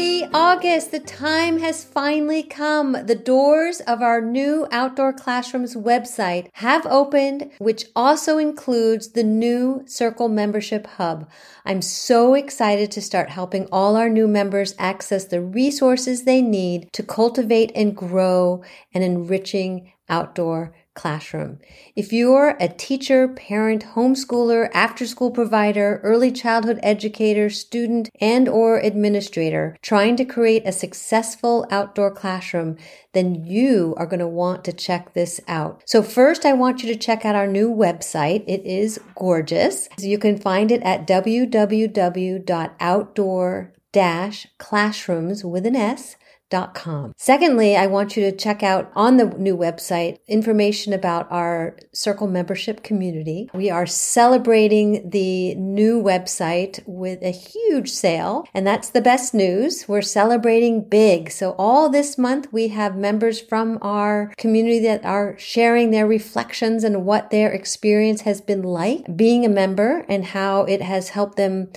Happy August! The time has finally come. The doors of our new Outdoor Classrooms website have opened, which also includes the new Circle Membership Hub. I'm so excited to start helping all our new members access the resources they need to cultivate and grow an enriching outdoor classroom. If you're a teacher, parent, homeschooler, after school provider, early childhood educator, student, and or administrator trying to create a successful outdoor classroom, then you are going to want to check this out. So first, I want you to check out our new website. It is gorgeous. You can find it at www.outdoor-classrooms with an S Com. Secondly, I want you to check out on the new website information about our Circle membership community. We are celebrating the new website with a huge sale, and that's the best news. We're celebrating big. So all this month we have members from our community that are sharing their reflections and what their experience has been like being a member and how it has helped them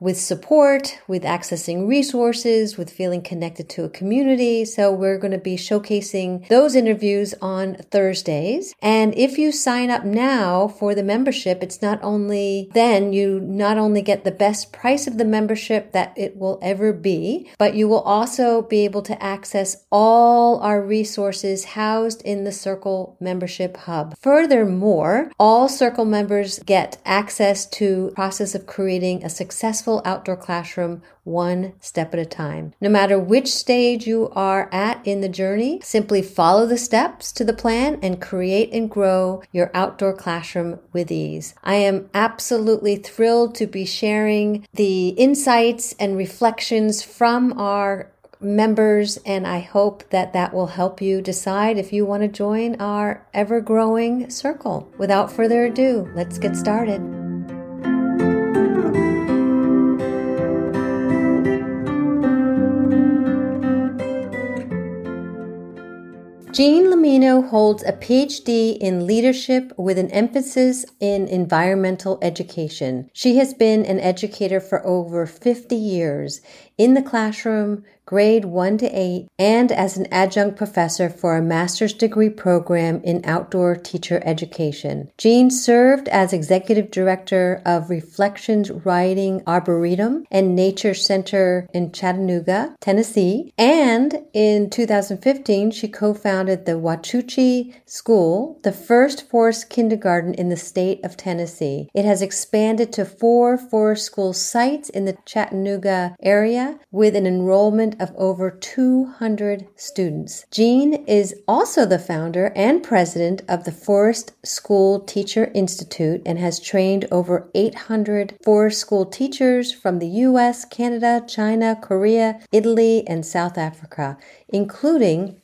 with support, with accessing resources, with feeling connected to a community. So we're going to be showcasing those interviews on Thursdays. And if you sign up now for the membership, it's not only then you not only get the best price of the membership that it will ever be, but you will also be able to access all our resources housed in the Circle membership hub. Furthermore, all Circle members get access to process of creating a successful outdoor classroom one step at a time. No matter which stage you are at in the journey, simply follow the steps to the plan and create and grow your outdoor classroom with ease. I am absolutely thrilled to be sharing the insights and reflections from our members, and I hope that that will help you decide if you want to join our ever growing circle. Without further ado, let's get started. Jean Lomino holds a PhD in leadership with an emphasis in environmental education. She has been an educator for over 50 years in the classroom, grade 1 to 8, and as an adjunct professor for a master's degree program in outdoor teacher education. Jean served as executive director of Reflections Riding Arboretum and Nature Center in Chattanooga, Tennessee, and in 2015 she co-founded the Wauhatchie School, the first forest kindergarten in the state of Tennessee. It has expanded to four forest school sites in the Chattanooga area with an enrollment of over 200 students. Jean is also the founder and president of the Forest School Teacher Institute and has trained over 800 forest school teachers from the US, Canada, China, Korea, Italy, and South Africa, including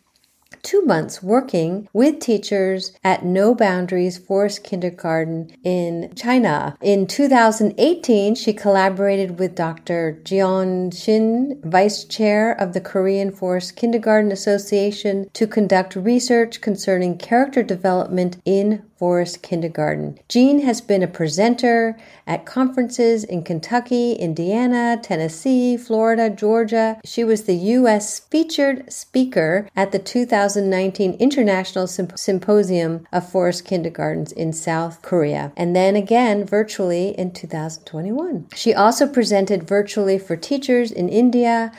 two months working with teachers at No Boundaries Forest Kindergarten in China. In 2018, she collaborated with Dr. Jiyoun Shin, Vice Chair of the Korean Forest Kindergarten Association, to conduct research concerning character development in Forest Kindergarten. Jean has been a presenter at conferences in Kentucky, Indiana, Tennessee, Florida, Georgia. She was the U.S. featured speaker at the 2019 International Symp- Symposium of Forest Kindergartens in South Korea, and then again virtually in 2021. She also presented virtually for teachers in India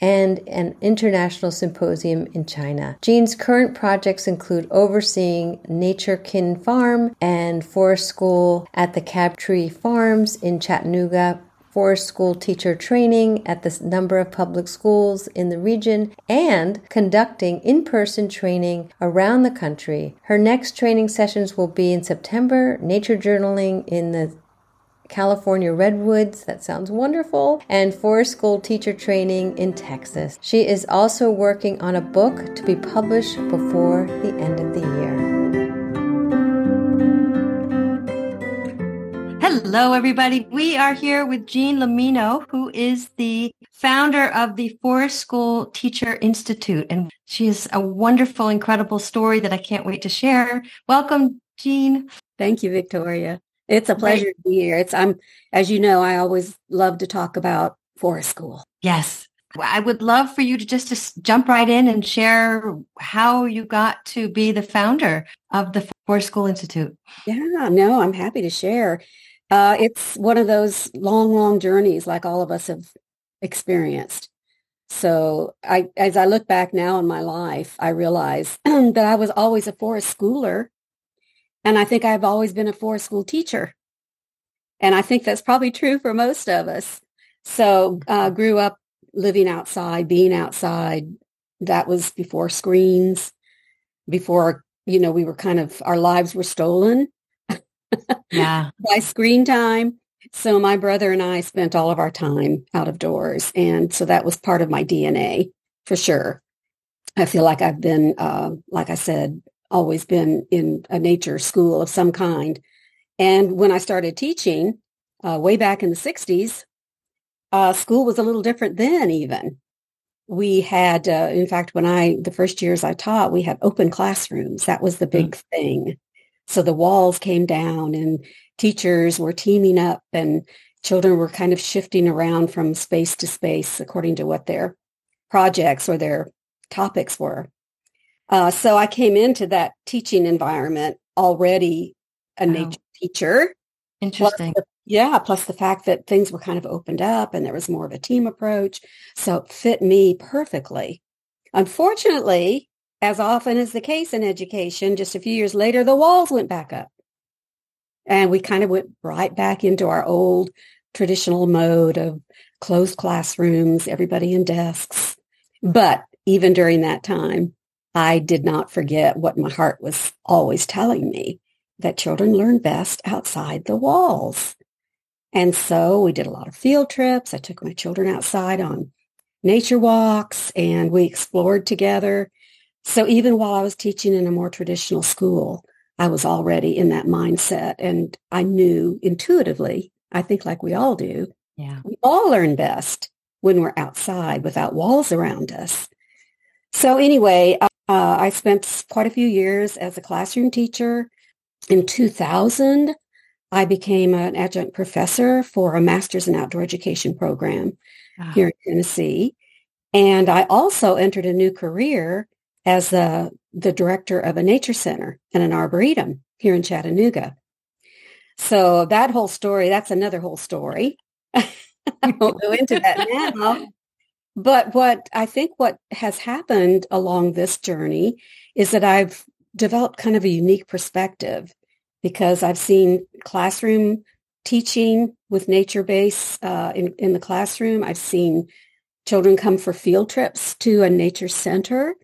and an international symposium in China. Jean's current projects include overseeing Nature Kin Farm and Forest School at the Crabtree Farms in Chattanooga, forest school teacher training at the number of public schools in the region, and conducting in person training around the country. Her next training sessions will be in September, nature journaling in the California Redwoods, that sounds wonderful, and forest school teacher training in Texas. She is also working on a book to be published before the end of the year. Hello, everybody. We are here with Jean Lomino, who is the founder of the Forest School Teacher Institute. And she has a wonderful, incredible story that I can't wait to share. Welcome, Jean. Thank you, Victoria. It's a pleasure right. to be here. It's I'm as you know, I always love to talk about forest school. Yes. I would love for you to just to jump right in and share how you got to be the founder of the Forest School Institute. Yeah, no, I'm happy to share. Uh, it's one of those long, long journeys like all of us have experienced. So I, as I look back now in my life, I realize that I was always a forest schooler. And I think I've always been a forest school teacher. And I think that's probably true for most of us. So uh, grew up living outside, being outside. That was before screens, before, you know, we were kind of, our lives were stolen yeah. by screen time. So my brother and I spent all of our time out of doors. And so that was part of my DNA for sure. I feel like I've been, uh, like I said, always been in a nature school of some kind. And when I started teaching uh, way back in the 60s, uh, school was a little different then even. We had, uh, in fact, when I, the first years I taught, we had open classrooms. That was the big mm. thing. So the walls came down and teachers were teaming up and children were kind of shifting around from space to space according to what their projects or their topics were. Uh, so I came into that teaching environment already a wow. nature teacher. Interesting. Plus the, yeah, plus the fact that things were kind of opened up and there was more of a team approach. So it fit me perfectly. Unfortunately, as often is the case in education, just a few years later, the walls went back up. And we kind of went right back into our old traditional mode of closed classrooms, everybody in desks. But even during that time, I did not forget what my heart was always telling me, that children learn best outside the walls. And so we did a lot of field trips. I took my children outside on nature walks and we explored together. So even while I was teaching in a more traditional school, I was already in that mindset and I knew intuitively, I think like we all do, yeah. we all learn best when we're outside without walls around us. So anyway, uh, I spent quite a few years as a classroom teacher. In 2000, I became an adjunct professor for a master's in outdoor education program wow. here in Tennessee. And I also entered a new career as the, the director of a nature center and an arboretum here in Chattanooga. So that whole story, that's another whole story. I won't go into that now. But what I think what has happened along this journey is that I've developed kind of a unique perspective because I've seen classroom teaching with nature base uh, in, in the classroom. I've seen children come for field trips to a nature center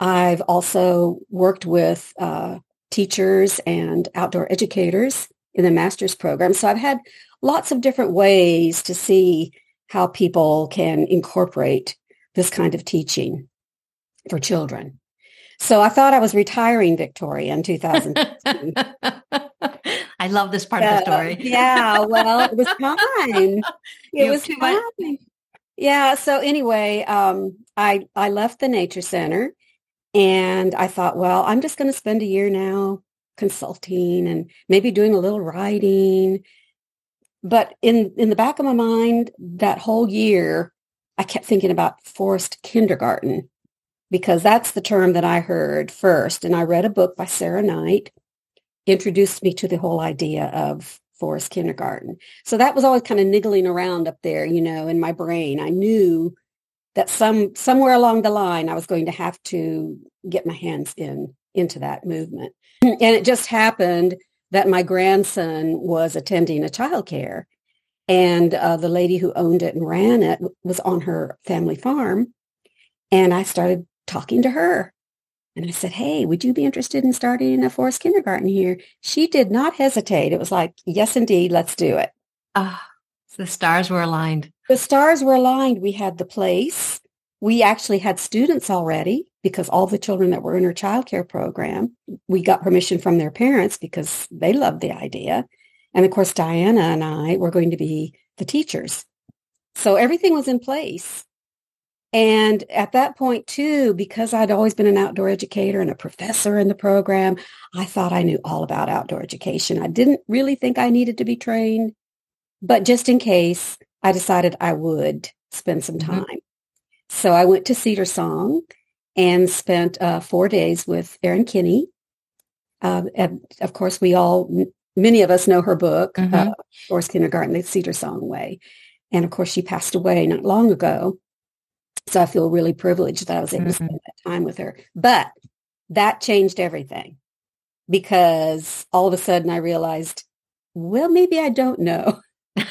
I've also worked with uh, teachers and outdoor educators in the master's program. So I've had lots of different ways to see how people can incorporate this kind of teaching for children. So I thought I was retiring, Victoria, in 2016. I love this part of the story. yeah, well, it was fine. It was too fine. Yeah. So anyway, um, I I left the nature center and I thought, well, I'm just going to spend a year now consulting and maybe doing a little writing. But in, in the back of my mind, that whole year, I kept thinking about forest kindergarten because that's the term that I heard first. And I read a book by Sara Knight, introduced me to the whole idea of forest kindergarten. So that was always kind of niggling around up there, you know, in my brain. I knew that some somewhere along the line I was going to have to get my hands in into that movement. And it just happened that my grandson was attending a childcare and uh, the lady who owned it and ran it was on her family farm. And I started talking to her. And I said, hey, would you be interested in starting a forest kindergarten here? She did not hesitate. It was like, yes, indeed, let's do it. Ah, the stars were aligned. The stars were aligned. We had the place. We actually had students already because all the children that were in our childcare program, we got permission from their parents because they loved the idea. And of course, Diana and I were going to be the teachers. So everything was in place. And at that point too, because I'd always been an outdoor educator and a professor in the program, I thought I knew all about outdoor education. I didn't really think I needed to be trained. But just in case, I decided I would spend some mm-hmm. time. Mm-hmm. So I went to Cedarsong and spent uh, four days with Erin Kenny. Uh, and of course, we all, many of us know her book, mm-hmm. uh, Forest Kindergarten, the Cedarsong Way. And of course, she passed away not long ago. So I feel really privileged that I was able mm-hmm. to spend that time with her. But that changed everything because all of a sudden I realized, well, maybe I don't know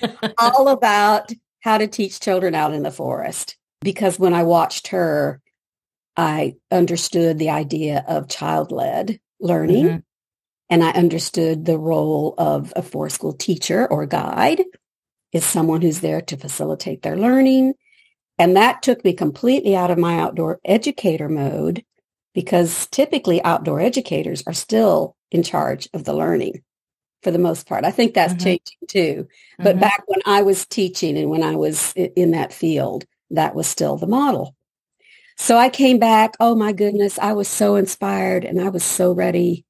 all about how to teach children out in the forest. Because when I watched her, I understood the idea of child-led learning. Mm-hmm. And I understood the role of a forest school teacher or guide is someone who's there to facilitate their learning. And that took me completely out of my outdoor educator mode because typically outdoor educators are still in charge of the learning for the most part. I think that's mm-hmm. changing too. But mm-hmm. back when I was teaching and when I was in that field, that was still the model. So I came back. Oh my goodness. I was so inspired and I was so ready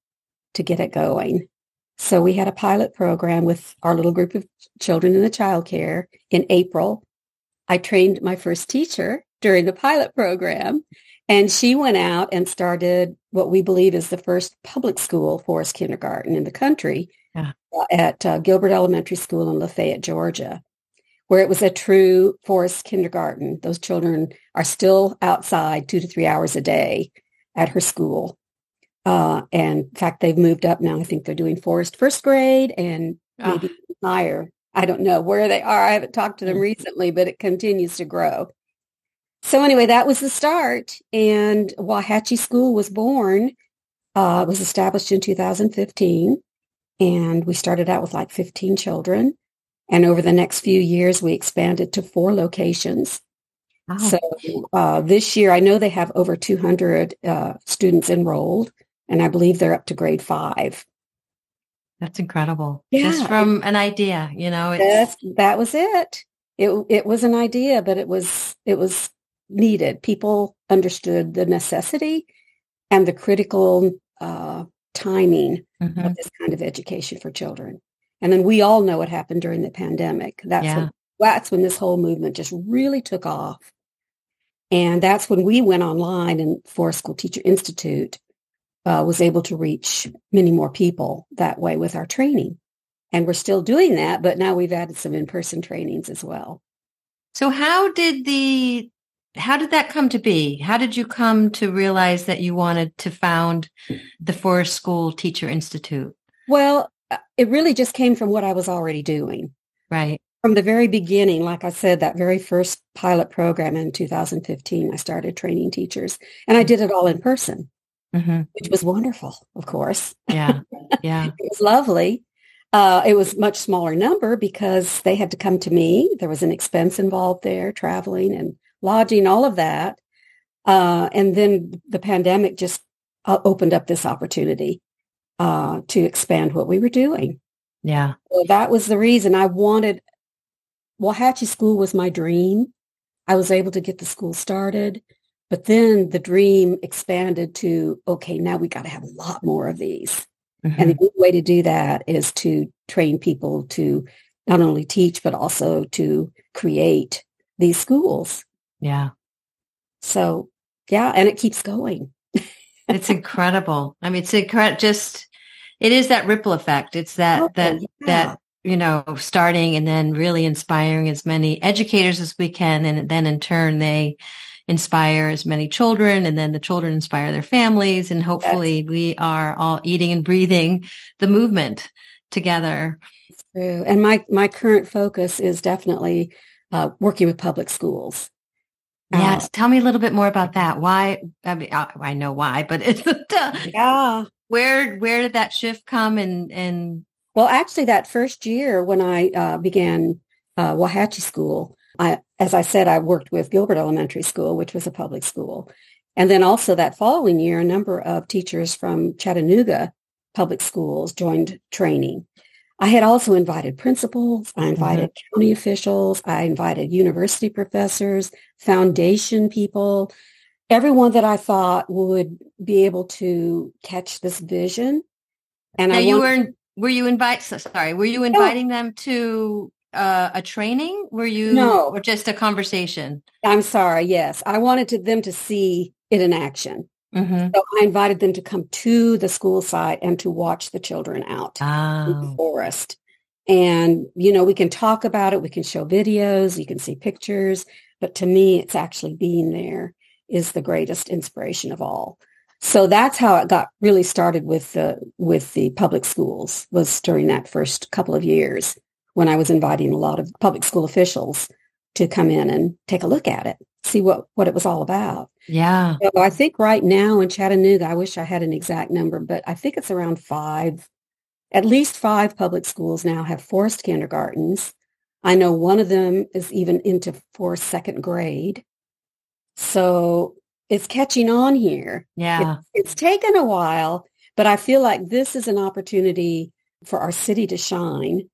to get it going. So we had a pilot program with our little group of children in the child care in April. I trained my first teacher during the pilot program and she went out and started what we believe is the first public school forest kindergarten in the country yeah. at uh, Gilbert Elementary School in Lafayette, Georgia, where it was a true forest kindergarten. Those children are still outside two to three hours a day at her school. Uh, and in fact, they've moved up now. I think they're doing forest first grade and ah. maybe oh. higher. I don't know where they are. I haven't talked to them mm. recently, but it continues to grow. So anyway, that was the start. And Wauhatchie School was born, uh, was established in 2015. And we started out with like 15 children. And over the next few years, we expanded to four locations. Wow. So uh, this year, I know they have over 200 uh, students enrolled, and I believe they're up to grade five. That's incredible. Yeah. Just from an idea, you know. that was it. It it was an idea, but it was it was needed. People understood the necessity and the critical uh, timing mm-hmm. of this kind of education for children. And then we all know what happened during the pandemic. That's yeah. when, that's when this whole movement just really took off. And that's when we went online and Forest School Teacher Institute uh, was able to reach many more people that way with our training. And we're still doing that, but now we've added some in-person trainings as well. So how did the how did that come to be? How did you come to realize that you wanted to found the Forest School Teacher Institute? Well, it really just came from what I was already doing. Right. From the very beginning, like I said, that very first pilot program in 2015, I started training teachers and I did it all in person, mm-hmm. which was wonderful, of course. Yeah. Yeah. it was lovely. Uh, it was much smaller number because they had to come to me. There was an expense involved there, traveling and lodging, all of that. Uh, and then the pandemic just uh, opened up this opportunity uh, to expand what we were doing. Yeah. So that was the reason I wanted, Well, Wauhatchie School was my dream. I was able to get the school started, but then the dream expanded to, okay, now we got to have a lot more of these. Mm-hmm. And the way to do that is to train people to not only teach, but also to create these schools. Yeah. So yeah, and it keeps going. It's incredible. I mean, it's incredible. Just it is that ripple effect. It's that oh, that yeah. that you know starting and then really inspiring as many educators as we can, and then in turn they inspire as many children and then the children inspire their families and hopefully we are all eating and breathing the movement together. true. And my my current focus is definitely uh, working with public schools. Yes. Tell me a little bit more about that. Why? I mean, I, I know why, but it's yeah. Where where did that shift come? And and well, actually, that first year when I uh, began uh, Wauhatchie School, I, as I said, I worked with Gilbert Elementary School, which was a public school, and then also that following year, a number of teachers from Chattanooga public schools joined training. I had also invited principals, I invited mm-hmm. county officials, I invited university professors, foundation people, everyone that I thought would be able to catch this vision. And now I you were were you invite so sorry, were you inviting them to uh, a training? Were you no, or just a conversation? I'm sorry. Yes, I wanted to, them to see it in action. Mm-hmm. So I invited them to come to the school site and to watch the children out oh. in the forest. And, you know, we can talk about it. We can show videos. You can see pictures. But to me, it's actually being there is the greatest inspiration of all. So that's how it got really started with the, with the public schools was during that first couple of years when I was inviting a lot of public school officials to come in and take a look at it, see what, what it was all about. Yeah. So I think right now in Chattanooga, I wish I had an exact number, but I think it's around five, at least five public schools now have forest kindergartens. I know one of them is even into for second grade. So it's catching on here. Yeah. It, it's taken a while, but I feel like this is an opportunity for our city to shine.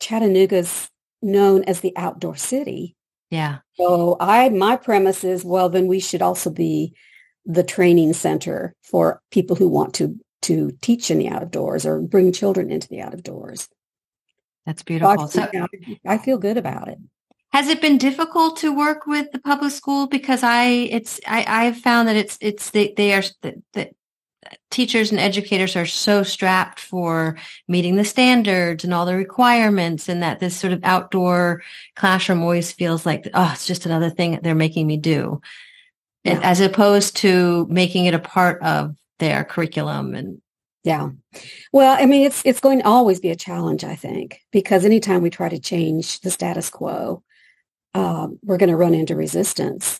Chattanooga's known as the outdoor city. Yeah. So I my premise is well then we should also be the training center for people who want to to teach in the outdoors or bring children into the out of doors. That's beautiful. So, I, I feel good about it. Has it been difficult to work with the public school? Because I, it's, I, I've found that it's, it's, they, they are, that teachers and educators are so strapped for meeting the standards and all the requirements and that this sort of outdoor classroom always feels like, oh, it's just another thing that they're making me do. Yeah. As opposed to making it a part of their curriculum and yeah. Well, I mean, it's it's going to always be a challenge, I think, because anytime we try to change the status quo, um, we're going to run into resistance.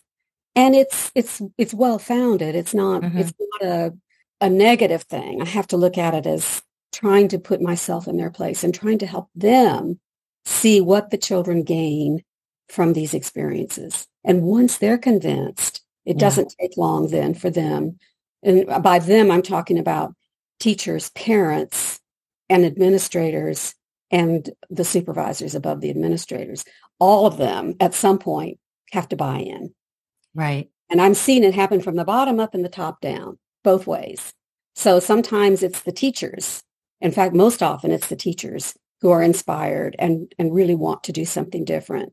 And it's it's it's well founded. It's not mm-hmm. it's not a a negative thing. I have to look at it as trying to put myself in their place and trying to help them see what the children gain from these experiences. And once they're convinced, it yeah. doesn't take long then for them. And by them, I'm talking about teachers, parents, and administrators and the supervisors above the administrators, all of them at some point have to buy in. Right. And I'm seeing it happen from the bottom up and the top down, both ways. So sometimes it's the teachers. In fact, most often it's the teachers who are inspired and, and really want to do something different.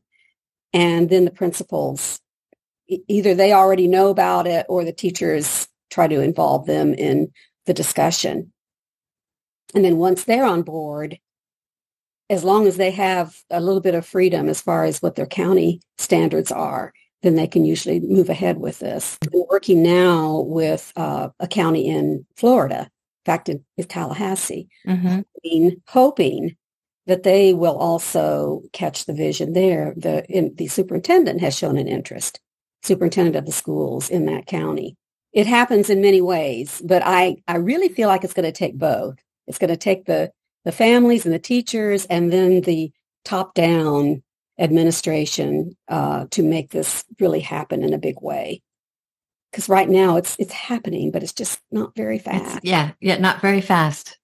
And then the principals, either they already know about it or the teachers try to involve them in the discussion. And then once they're on board, as long as they have a little bit of freedom as far as what their county standards are, then they can usually move ahead with this. I'm working now with uh, a county in Florida, in fact, in, in Tallahassee, mm-hmm. hoping, hoping that they will also catch the vision there. The, in, the superintendent has shown an interest, superintendent of the schools in that county it happens in many ways, but I, I really feel like it's going to take both. It's going to take the, the families and the teachers and then the top down administration uh, to make this really happen in a big way. Because right now it's it's happening, but it's just not very fast. It's, yeah, yeah, not very fast.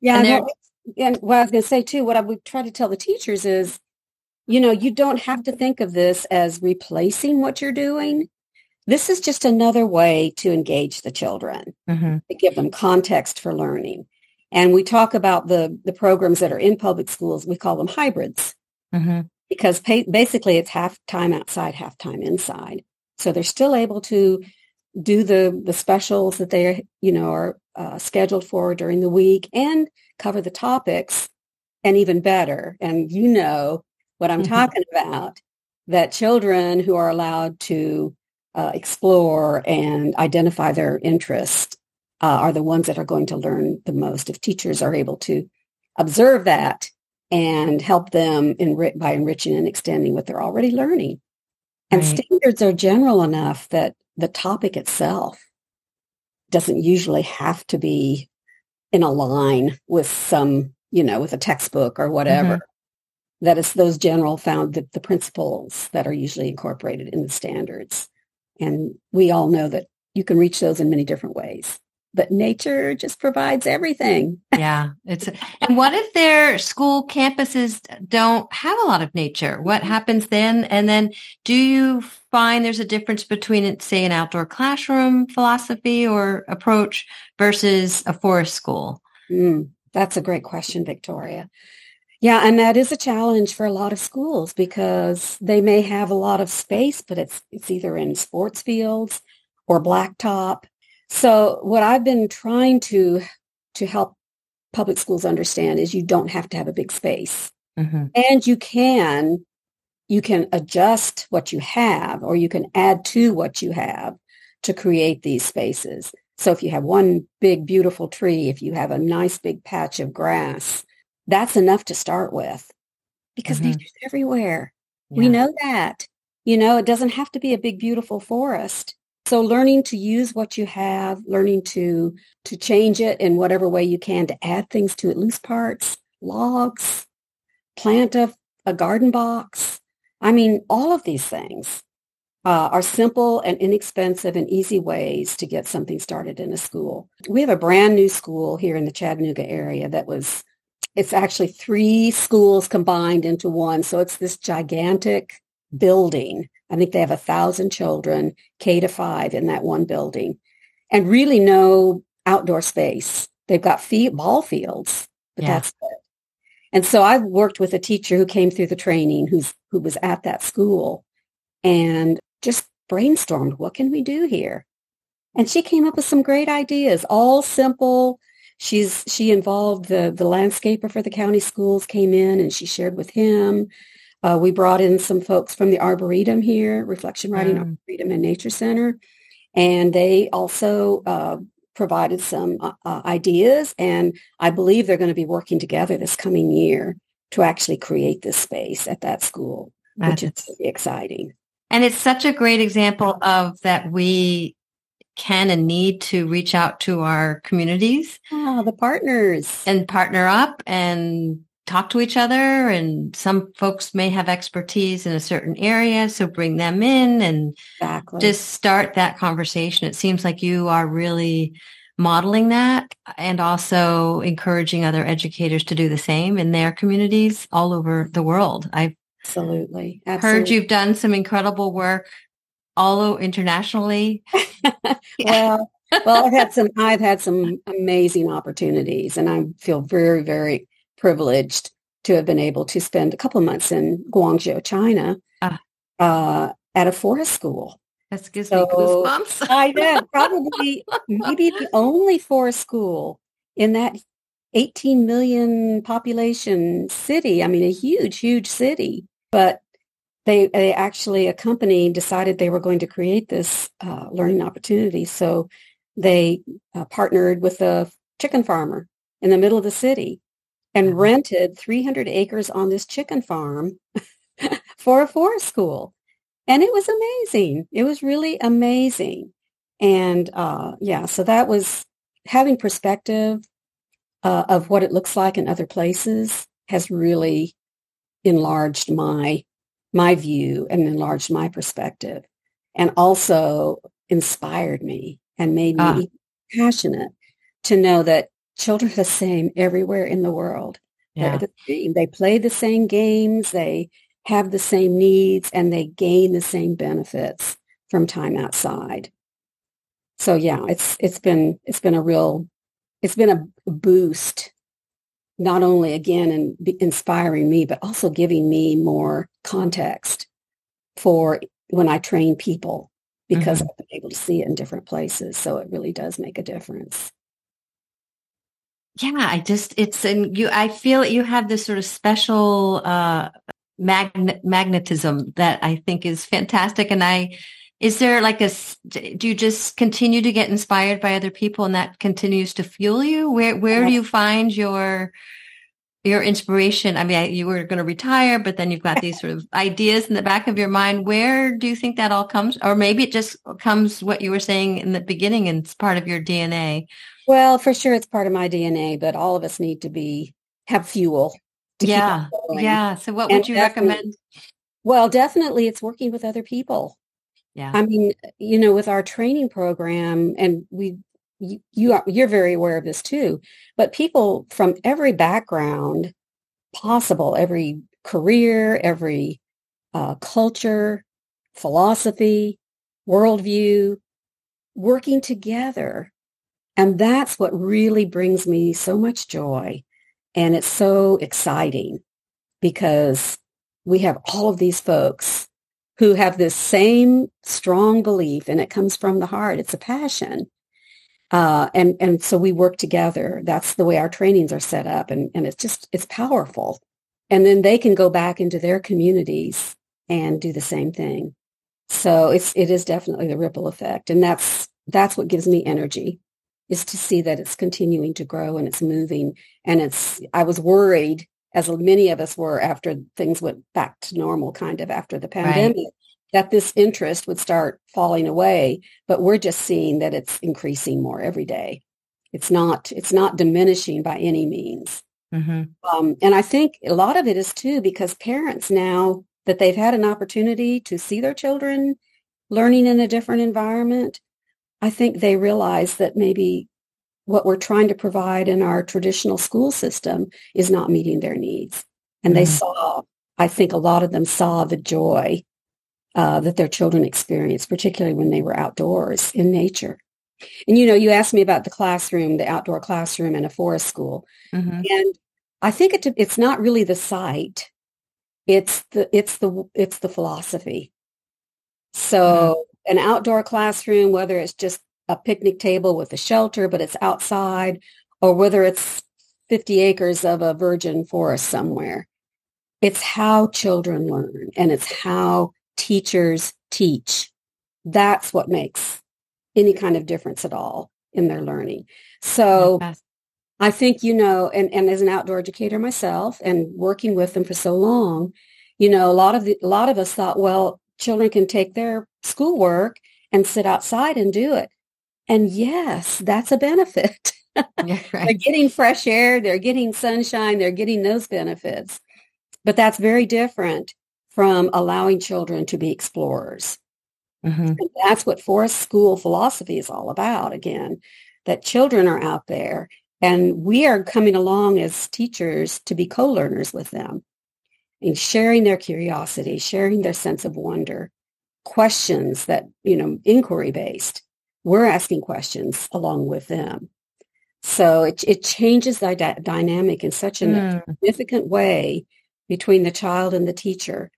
Yeah, and, and what I was going to say too, what I would try to tell the teachers is, you know, you don't have to think of this as replacing what you're doing this is just another way to engage the children, mm-hmm. to give them context for learning. And we talk about the, the programs that are in public schools. We call them hybrids mm-hmm. Because pay, basically it's half time outside, half time inside. So they're still able to do the, the specials that they, you know, are uh, scheduled for during the week and cover the topics and even better. And you know what I'm mm-hmm. talking about, that children who are allowed to uh, explore and identify their interests uh, are the ones that are going to learn the most. If teachers are able to observe that and help them enri- by enriching and extending what they're already learning. And right. standards are general enough that the topic itself doesn't usually have to be in a line with some, you know, with a textbook or whatever. Mm-hmm. That is those general found the, the principles that are usually incorporated in the standards. And we all know that you can reach those in many different ways. But nature just provides everything. yeah, it's and what if their school campuses don't have a lot of nature? What happens then? And then do you find there's a difference between say an outdoor classroom philosophy or approach versus a forest school? Mm, that's a great question, Victoria. Yeah, and that is a challenge for a lot of schools because they may have a lot of space, but it's it's either in sports fields or blacktop. So what I've been trying to to help public schools understand is you don't have to have a big space. Mm-hmm. And you can you can adjust what you have or you can add to what you have to create these spaces. So if you have one big beautiful tree, if you have a nice big patch of grass, that's enough to start with because mm-hmm. nature's everywhere. Yeah. We know that. You know, it doesn't have to be a big beautiful forest. So learning to use what you have, learning to to change it in whatever way you can to add things to it, loose parts, logs, plant a, a garden box. I mean, all of these things uh, are simple and inexpensive and easy ways to get something started in a school. We have a brand new school here in the Chattanooga area that was, it's actually three schools combined into one. So it's this gigantic building I think they have a thousand children, K to five in that one building and really no outdoor space. They've got feet, ball fields, but yeah. that's it. And so I've worked with a teacher who came through the training who's, who was at that school and just brainstormed, what can we do here? And she came up with some great ideas, all simple. She's, she involved the, the landscaper for the county schools came in and she shared with him uh, we brought in some folks from the Arboretum here, Reflection Riding mm. Arboretum and Nature Center, and they also uh, provided some uh, uh ideas. And I believe they're going to be working together this coming year to actually create this space at that school, which is really exciting. And it's such a great example of that we can and need to reach out to our communities. Ah, the partners. And partner up and talk to each other and some folks may have expertise in a certain area so bring them in and exactly. just start that conversation it seems like you are really modeling that and also encouraging other educators to do the same in their communities all over the world i've absolutely, absolutely. heard you've done some incredible work all internationally well well i've had some i've had some amazing opportunities and i feel very very privileged to have been able to spend a couple months in Guangzhou, China, ah. uh, at a forest school. That gives so, me goosebumps. I know, probably maybe the only forest school in that 18 million population city. I mean, a huge, huge city. But they, they actually, a company decided they were going to create this uh, learning opportunity. So they uh, partnered with a chicken farmer in the middle of the city and mm-hmm. rented 300 acres on this chicken farm for a forest school. And it was amazing. It was really amazing. And uh, yeah, so that was having perspective uh, of what it looks like in other places has really enlarged my my view and enlarged my perspective and also inspired me and made me ah. passionate to know that children are the same everywhere in the world. Yeah. The. They play the same games. They have the same needs and they gain the same benefits from time outside. So yeah, it's it's been it's been a real it's been a boost not only again in inspiring me but also giving me more context for when I train people because mm-hmm. I've been able to see it in different places. So it really does make a difference yeah, I just, it's, and you, I feel you have this sort of special, uh, magnet, magnetism that I think is fantastic. And I, is there like a, do you just continue to get inspired by other people and that continues to fuel you? Where, where do you find your, your inspiration? I mean, you were going to retire, but then you've got these sort of ideas in the back of your mind. Where do you think that all comes? Or maybe it just comes what you were saying in the beginning and it's part of your DNA. Well, for sure it's part of my DNA, but all of us need to be have fuel. yeah. Yeah. So what would you recommend? Well, definitely it's working with other people. Yeah. I mean, you know, with our training program and we you, you are you're very aware of this too, but people from every background possible, every career, every uh, culture, philosophy, worldview, working together and that's what really brings me so much joy. And it's so exciting because we have all of these folks who have this same strong belief and it comes from the heart. It's a passion. Uh, and, and so we work together. That's the way our trainings are set up. And, and it's just, it's powerful. And then they can go back into their communities and do the same thing. So it's, it is definitely the ripple effect. And that's, that's what gives me energy is to see that it's continuing to grow and it's moving. And it's, I was worried as many of us were after things went back to normal kind of after the pandemic, right. that this interest would start falling away. But we're just seeing that it's increasing more every day. It's not, it's not diminishing by any means. Mm-hmm. Um, and I think a lot of it is too because parents now that they've had an opportunity to see their children learning in a different environment, I think they realize that maybe what we're trying to provide in our traditional school system is not meeting their needs. And mm-hmm. they saw, I think a lot of them saw the joy uh, that their children experienced, particularly when they were outdoors in nature. And you know, you asked me about the classroom, the outdoor classroom in a forest school, mm-hmm. and I think it, it's not really the site; it's the it's the it's the philosophy. So, mm-hmm. An outdoor classroom, whether it's just a picnic table with a shelter, but it's outside, or whether it's 50 acres of a virgin forest somewhere. It's how children learn and it's how teachers teach. That's what makes any kind of difference at all in their learning. So I think, you know, and, and as an outdoor educator myself and working with them for so long, you know, a lot of the, a lot of us thought, well, children can take their schoolwork and sit outside and do it. And yes, that's a benefit. Yeah, right. they're getting fresh air, they're getting sunshine, they're getting those benefits. But that's very different from allowing children to be explorers. Mm-hmm. that's what forest school philosophy is all about, again, that children are out there and we are coming along as teachers to be co-learners with them and sharing their curiosity, sharing their sense of wonder, questions that, you know, inquiry based we're asking questions along with them. So it, it changes the di- dynamic in such a mm. significant way between the child and the teacher.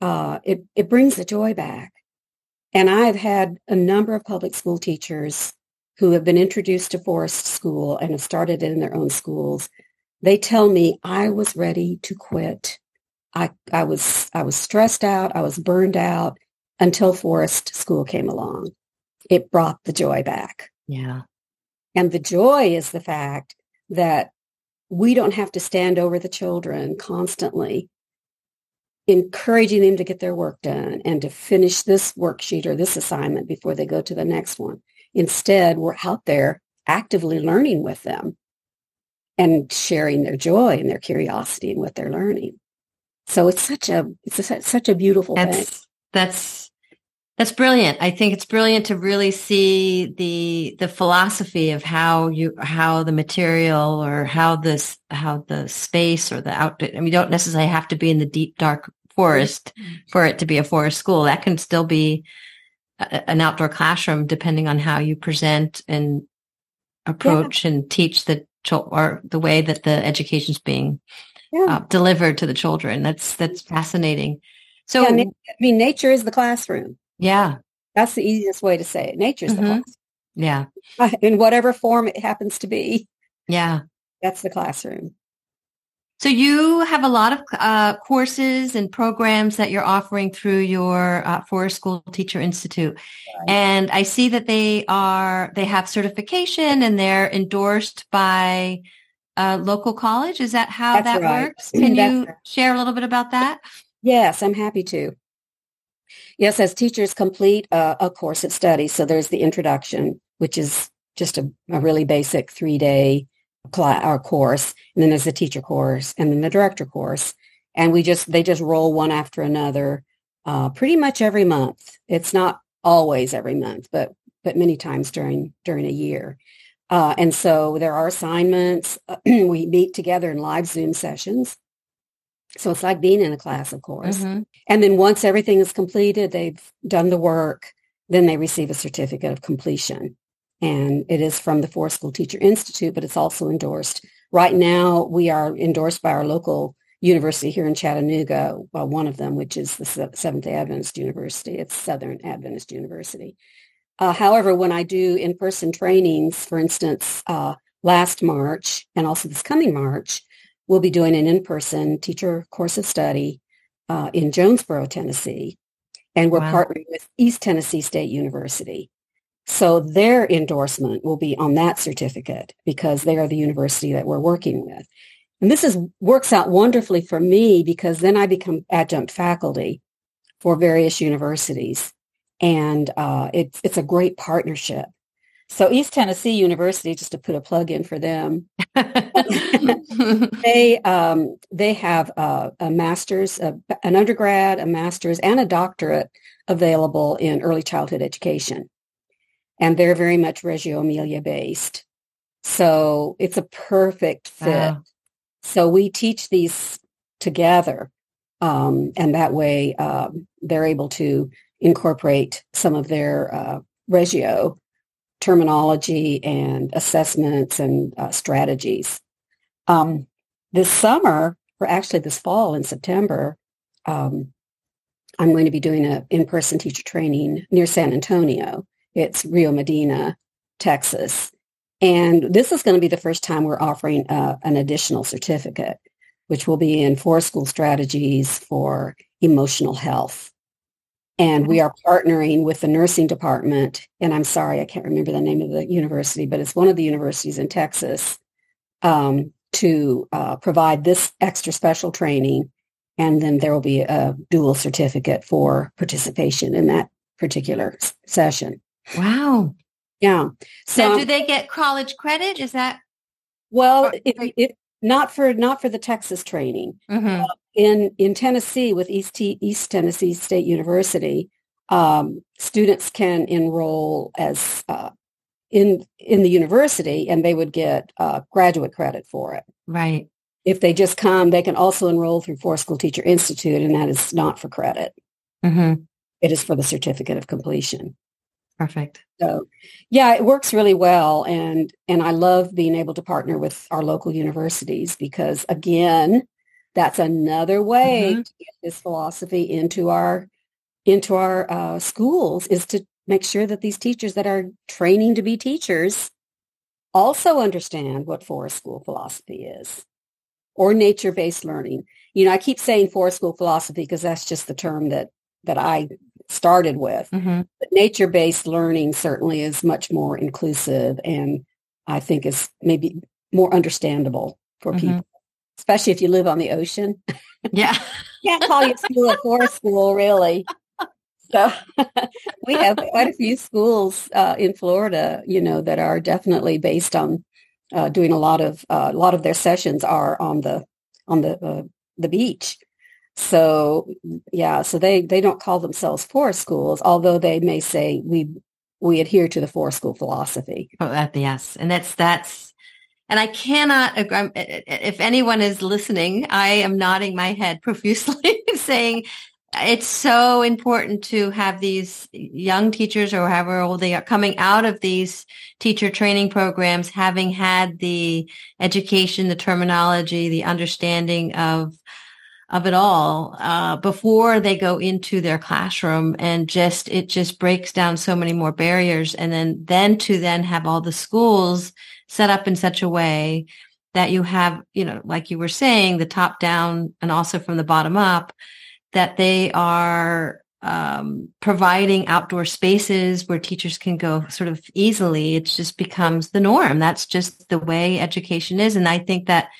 Uh, it, it brings the joy back. And I've had a number of public school teachers who have been introduced to forest school and have started it in their own schools. They tell me I was ready to quit. I, I was I was stressed out. I was burned out until forest school came along it brought the joy back. Yeah. And the joy is the fact that we don't have to stand over the children constantly encouraging them to get their work done and to finish this worksheet or this assignment before they go to the next one. Instead, we're out there actively learning with them and sharing their joy and their curiosity in what they're learning. So it's such a it's a, such a beautiful that's, thing. That's that's brilliant. I think it's brilliant to really see the the philosophy of how you how the material or how this how the space or the out. I mean, you don't necessarily have to be in the deep dark forest for it to be a forest school. That can still be a, an outdoor classroom, depending on how you present and approach yeah. and teach the or the way that the education is being yeah. uh, delivered to the children. That's that's fascinating. So, yeah, I mean, nature is the classroom. Yeah. That's the easiest way to say it. Nature's mm-hmm. the classroom. Yeah. In whatever form it happens to be. Yeah. That's the classroom. So you have a lot of uh, courses and programs that you're offering through your uh, Forest School Teacher Institute, right. and I see that they are they have certification and they're endorsed by a local college. Is that how That's that right. works? Can you share a little bit about that? Yes, I'm happy to. Yes, as teachers complete a, a course of study. So there's the introduction, which is just a, a really basic three-day class or course, and then there's the teacher course, and then the director course, and we just they just roll one after another, uh, pretty much every month. It's not always every month, but but many times during during a year. Uh, and so there are assignments. we meet together in live Zoom sessions. So it's like being in a class, of course. Mm-hmm. And then once everything is completed, they've done the work, then they receive a certificate of completion. And it is from the Forest School Teacher Institute, but it's also endorsed. Right now, we are endorsed by our local university here in Chattanooga, well, one of them, which is the Seventh Day Adventist University. It's Southern Adventist University. Uh, however, when I do in-person trainings, for instance, uh, last March and also this coming March, we'll be doing an in-person teacher course of study uh, in Jonesborough, Tennessee. And we're wow. partnering with East Tennessee State University. So their endorsement will be on that certificate because they are the university that we're working with. And this is works out wonderfully for me because then I become adjunct faculty for various universities. And uh, it's, it's a great partnership. So East Tennessee University, just to put a plug in for them, they um, they have a, a master's, a, an undergrad, a master's, and a doctorate available in early childhood education, and they're very much Reggio Emilia based. So it's a perfect fit. Wow. So we teach these together, um, and that way um, they're able to incorporate some of their uh, Reggio terminology and assessments and uh, strategies. Um, this summer, or actually this fall in September, um, I'm going to be doing an in-person teacher training near San Antonio. It's Rio Medina, Texas. And this is going to be the first time we're offering uh, an additional certificate, which will be in forest school strategies for emotional health. And we are partnering with the nursing department. And I'm sorry, I can't remember the name of the university, but it's one of the universities in Texas um, to uh, provide this extra special training. And then there will be a dual certificate for participation in that particular session. Wow. Yeah. So, so do they get college credit? Is that? Well, it, it, not for not for the Texas training. Mm-hmm. Uh, in in Tennessee with East T, East Tennessee State University, um, students can enroll as uh, in in the university, and they would get uh, graduate credit for it. Right. If they just come, they can also enroll through Forest School Teacher Institute, and that is not for credit. Mm-hmm. It is for the certificate of completion. Perfect. So, yeah, it works really well, and and I love being able to partner with our local universities because again, that's another way mm-hmm. to get this philosophy into our into our uh, schools is to make sure that these teachers that are training to be teachers also understand what forest school philosophy is or nature-based learning. You know, I keep saying forest school philosophy because that's just the term that that I started with. Mm-hmm. But nature-based learning certainly is much more inclusive and I think is maybe more understandable for mm-hmm. people, especially if you live on the ocean. Yeah. Can't call your school a forest school, really. So we have quite a few schools uh, in Florida, you know, that are definitely based on uh, doing a lot of uh, a lot of their sessions are on the on the uh, the beach. So yeah, so they they don't call themselves forest schools, although they may say we we adhere to the forest school philosophy. Oh, that yes, and that's that's, and I cannot. Agree if anyone is listening, I am nodding my head profusely, saying it's so important to have these young teachers or however old they are coming out of these teacher training programs having had the education the terminology the understanding of of it all uh, before they go into their classroom and just it just breaks down so many more barriers and then then to then have all the schools set up in such a way that you have you know like you were saying the top down and also from the bottom up that they are um, providing outdoor spaces where teachers can go sort of easily. It just becomes the norm. That's just the way education is. And i think that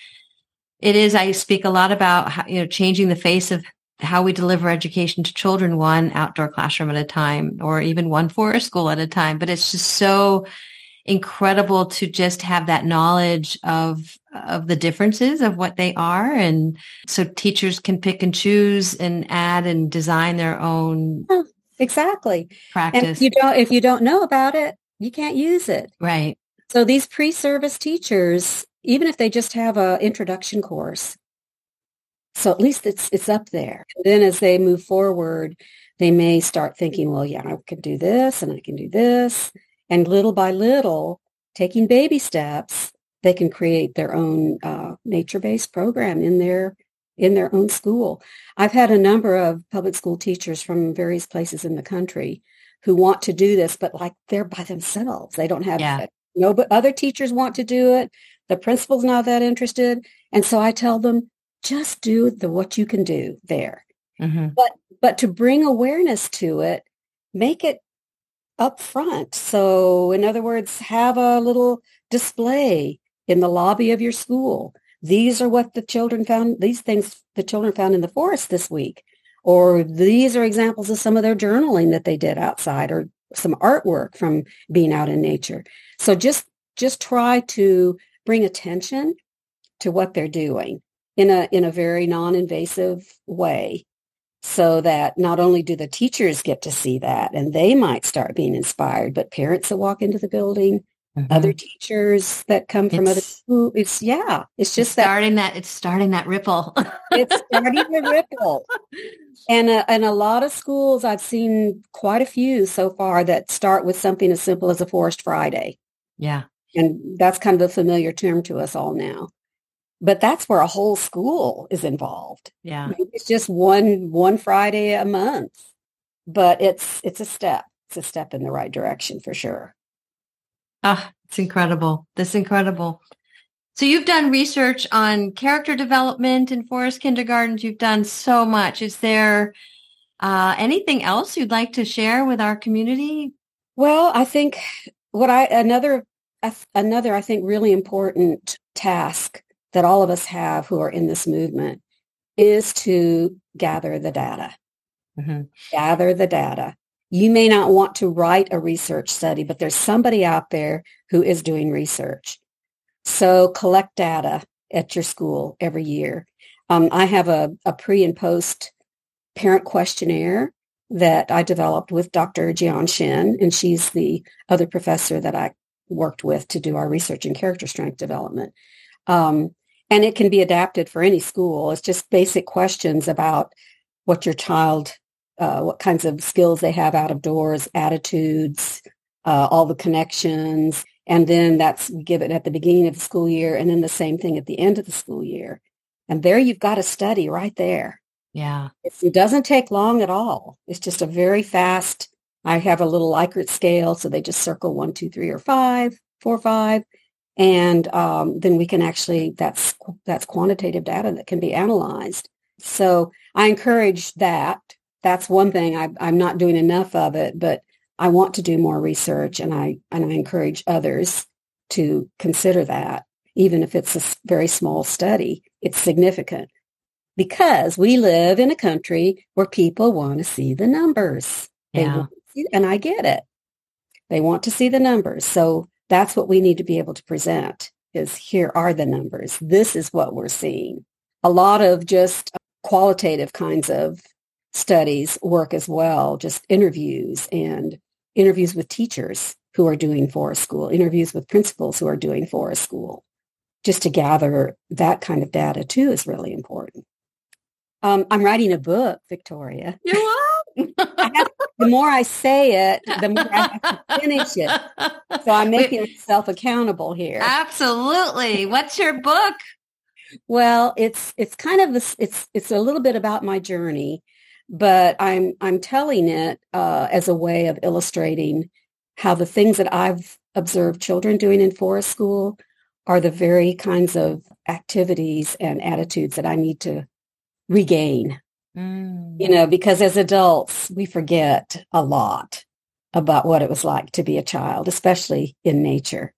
it is i speak a lot about how, you know changing the face of how we deliver education to children one outdoor classroom at a time or even one forest school at a time. But it's just so incredible to just have that knowledge of of the differences of what they are and so teachers can pick and choose and add and design their own exactly practice and if you don't if you don't know about it you can't use it right so these pre-service teachers even if they just have a introduction course. So at least it's it's up there. And then as they move forward, they may start thinking, well, yeah, I can do this and I can do this. And little by little, taking baby steps, they can create their own uh, nature-based program in their in their own school. I've had a number of public school teachers from various places in the country who want to do this, but like they're by themselves. They don't have Yeah. no, but other teachers want to do it. The principal's not that interested. And so I tell them, just do the what you can do there. Mhm. But to bring awareness to it, make it up front. So in other words, have a little display in the lobby of your school. These are what the children found, these things the children found in the forest this week. Or these are examples of some of their journaling that they did outside or some artwork from being out in nature. So just just try to bring attention to what they're doing in a in a very non-invasive way so that not only do the teachers get to see that and they might start being inspired, but parents that walk into the building, other teachers that come from other It's- school, it's yeah, it's It's just that starting that it's starting that ripple. it's starting to ripple. And uh, and a lot of schools I've seen quite a few so far that start with something as simple as a Forest Friday. yeah. And that's kind of a familiar term to us all now. But that's where a whole school is involved. Yeah. Maybe it's just one one Friday a month, but it's it's a step. It's a step in the right direction for sure. Ah, it's incredible. That's incredible. So you've done research on character development in forest kindergartens. You've done so much. Is there uh, anything else you'd like to share with our community? Well, I think what I another another I think really important task that all of us have who are in this movement is to gather the data. Mhm. Gather the data. You may not want to write a research study, but there's somebody out there who is doing research. So collect data at your school every year. Um, I have a, a pre and post parent questionnaire that I developed with Dr. Jiyoun Shin, and she's the other professor that I worked with to do our research in character strength development. Um, and it can be adapted for any school. It's just basic questions about what your child, uh, what kinds of skills they have out of doors, attitudes, uh, all the connections. And then that's given at the beginning of the school year and then the same thing at the end of the school year. And there you've got a study right there. Yeah. It doesn't take long at all. It's just a very fast. I have a little Likert scale, so they just circle one, two, three, or five, four, five, and um, then we can actually that's that's quantitative data that can be analyzed. So I encourage that. That's one thing I, I'm not doing enough of it, but I want to do more research, and I and I encourage others to consider that, even if it's a very small study. It's significant because we live in a country where people want to see the numbers. Yeah. see, and I get it. They want to see the numbers. So that's what we need to be able to present is here are the numbers. This is what we're seeing. A lot of just qualitative kinds of studies work as well, just interviews and interviews with teachers who are doing forest school, interviews with principals who are doing forest school. Just to gather that kind of data too is really important. Um, I'm writing a book, Victoria. You are? The more I say it, the more I have to finish it. So I'm making myself accountable here. Absolutely. What's your book? Well, it's it's kind of a, it's it's a little bit about my journey, but I'm I'm telling it uh, as a way of illustrating how the things that I've observed children doing in forest school are the very kinds of activities and attitudes that I need to regain. Mm. You know, because as adults we forget a lot about what it was like to be a child, especially in nature,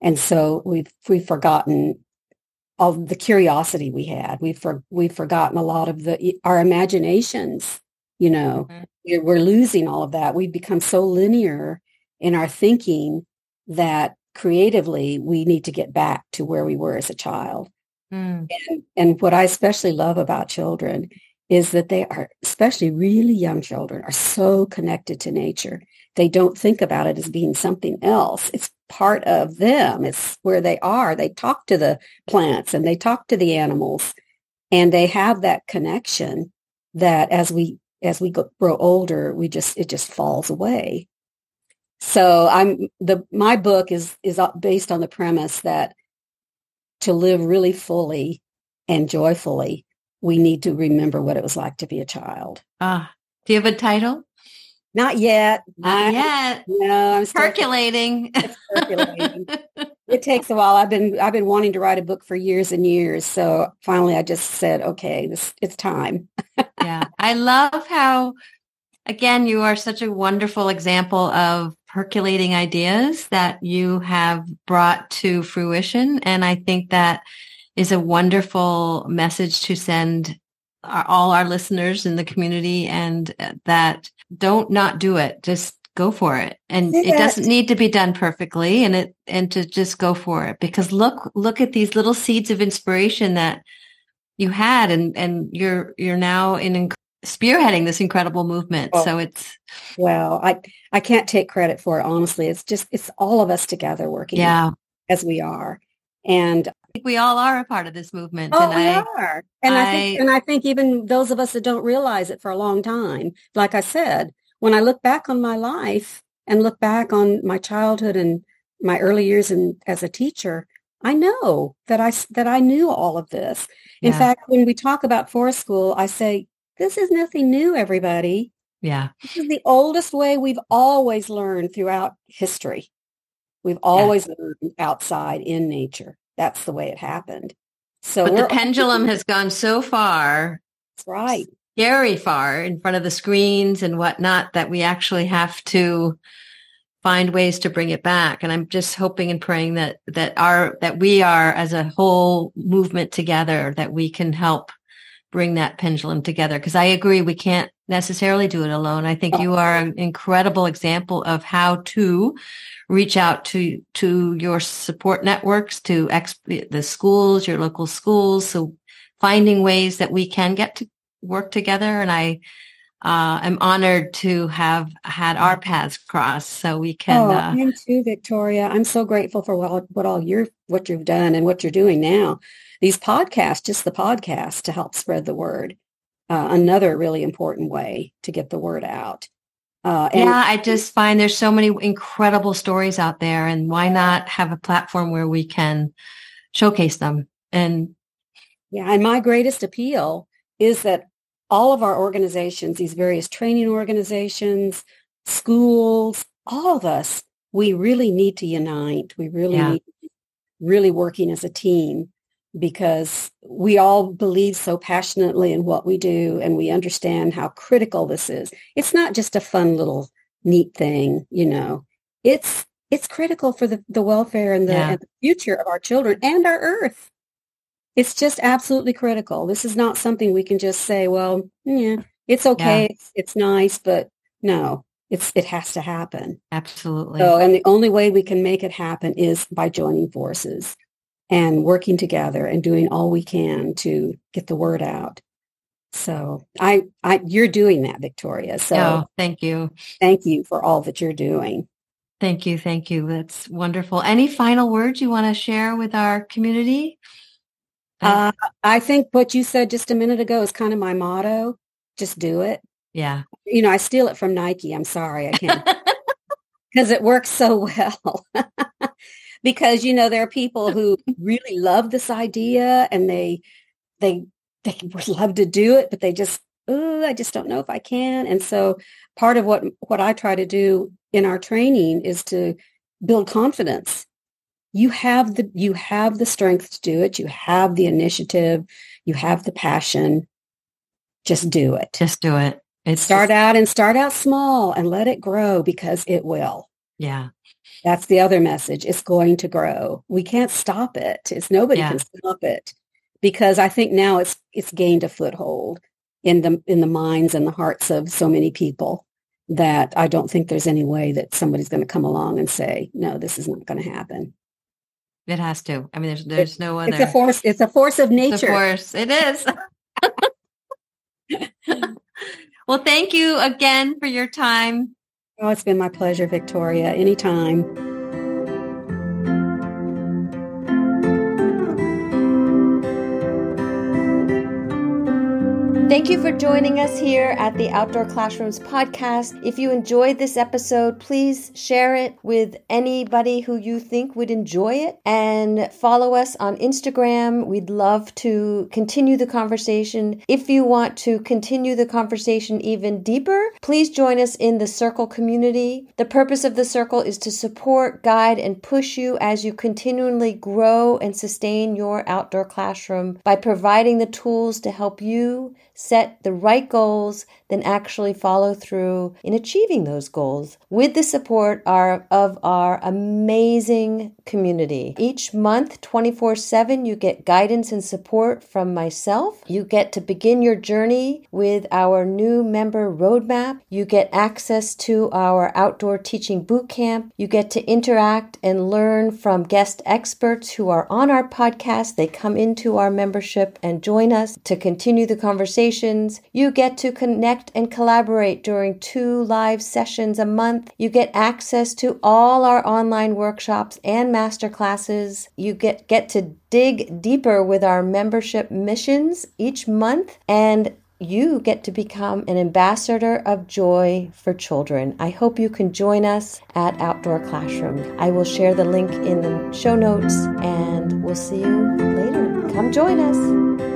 and so we've we've forgotten all the curiosity we had. We've for, we've forgotten a lot of the our imaginations. You know, Mhm. we're, we're losing all of that. We've become so linear in our thinking that creatively we need to get back to where we were as a child. Mm. And, and what I especially love about children is that they are, especially really young children, are so connected to nature. They don't think about it as being something else. It's part of them. It's where they are. They talk to the plants and they talk to the animals and they have that connection that as we as we grow older, we just it just falls away. So I'm the my book is is based on the premise that to live really fully and joyfully, we need to remember what it was like to be a child. Ah, do you have a title? Not yet. Not yet. No, I'm still percolating. it takes a while. I've been I've been wanting to write a book for years and years. So finally I just said, okay, this it's time. yeah. I love how again you are such a wonderful example of percolating ideas that you have brought to fruition. And I think that is a wonderful message to send our, all our listeners in the community and uh, that don't not do it. Just go for it. And it doesn't need to be done perfectly and it, and to just go for it because look, look at these little seeds of inspiration that you had and, and you're, you're now in spearheading this incredible movement. Oh, so it's well, I I can't take credit for it honestly. It's just it's all of us together working yeah. as we are. And I think we all are a part of this movement. Oh, and we I, are. And I, I, think, and I think even those of us that don't realize it for a long time, like I said, when I look back on my life and look back on my childhood and my early years in, as a teacher, I know that I, that I knew all of this. In yeah. fact, when we talk about forest school, I say, this is nothing new, everybody. Yeah. This is the oldest way we've always learned throughout history. We've always yeah. learned outside in nature that's the way it happened. So but the pendulum has gone so far. That's right. Very far in front of the screens and whatnot that we actually have to find ways to bring it back. And I'm just hoping and praying that that our that we are as a whole movement together that we can help bring that pendulum together. Because I agree we can't necessarily do it alone. I think oh. you are an incredible example of how to reach out to to your support networks, to the schools, your local schools. So finding ways that we can get to work together. And I uh, am honored to have had our paths cross, so we can. Oh, uh, I'm too, Victoria. I'm so grateful for what, what all you're what you've done and what you're doing now. These podcasts, just the podcast, to help spread the word. Uh, another really important way to get the word out. Uh, and- yeah, I just find there's so many incredible stories out there, and why not have a platform where we can showcase them? And yeah, and my greatest appeal is that all of our organizations, these various training organizations, schools, all of us, we really need to unite. We really yeah. need really working as a team because we all believe so passionately in what we do and we understand how critical this is. It's not just a fun little neat thing, you know. It's it's critical for the, the welfare and the, yeah. and the future of our children and our earth. It's just absolutely critical. This is not something we can just say, well, yeah, it's okay, yeah. it's, it's nice, but no, it's it has to happen. Absolutely. So, and the only way we can make it happen is by joining forces and working together and doing all we can to get the word out. So I, I, you're doing that, Victoria. So oh, thank you. Thank you for all that you're doing. Thank you. Thank you. That's wonderful. Any final words you want to share with our community? Uh, I think what you said just a minute ago is kind of my motto. Just do it. Yeah. You know, I steal it from Nike. I'm sorry. I can't because it works so well because you know there are people who really love this idea and they they they would love to do it but they just oh i just don't know if i can and so part of what what i try to do in our training is to build confidence you have the you have the strength to do it you have the initiative you have the passion just do it just do it it's start just... out and start out small and let it grow because it will yeah that's the other message. It's going to grow. We can't stop it. It's nobody yeah. can stop it because I think now it's it's gained a foothold in the in the minds and the hearts of so many people that I don't think there's any way that somebody's going to come along and say, no, this is not going to happen. It has to. I mean, there's there's it, no other. It's a force. It's a force of nature. Force. It is. well, thank you again for your time. Oh, it's been my pleasure, Victoria. Anytime. Thank you for joining us here at the Outdoor Classrooms podcast. If you enjoyed this episode, please share it with anybody who you think would enjoy it and follow us on Instagram. We'd love to continue the conversation. If you want to continue the conversation even deeper, please join us in the Circle community. The purpose of the Circle is to support, guide, and push you as you continually grow and sustain your outdoor classroom by providing the tools to help you set the right goals, then actually follow through in achieving those goals with the support of our amazing community. Each month, 24 7, you get guidance and support from myself. You get to begin your journey with our new member roadmap. You get access to our outdoor teaching boot camp. You get to interact and learn from guest experts who are on our podcast. They come into our membership and join us to continue the conversation You get to connect and collaborate during two live sessions a month. You get access to all our online workshops and masterclasses. You get, get to dig deeper with our membership missions each month and you get to become an ambassador of joy for children. I hope you can join us at Outdoor Classroom. I will share the link in the show notes and we'll see you later. Come join us.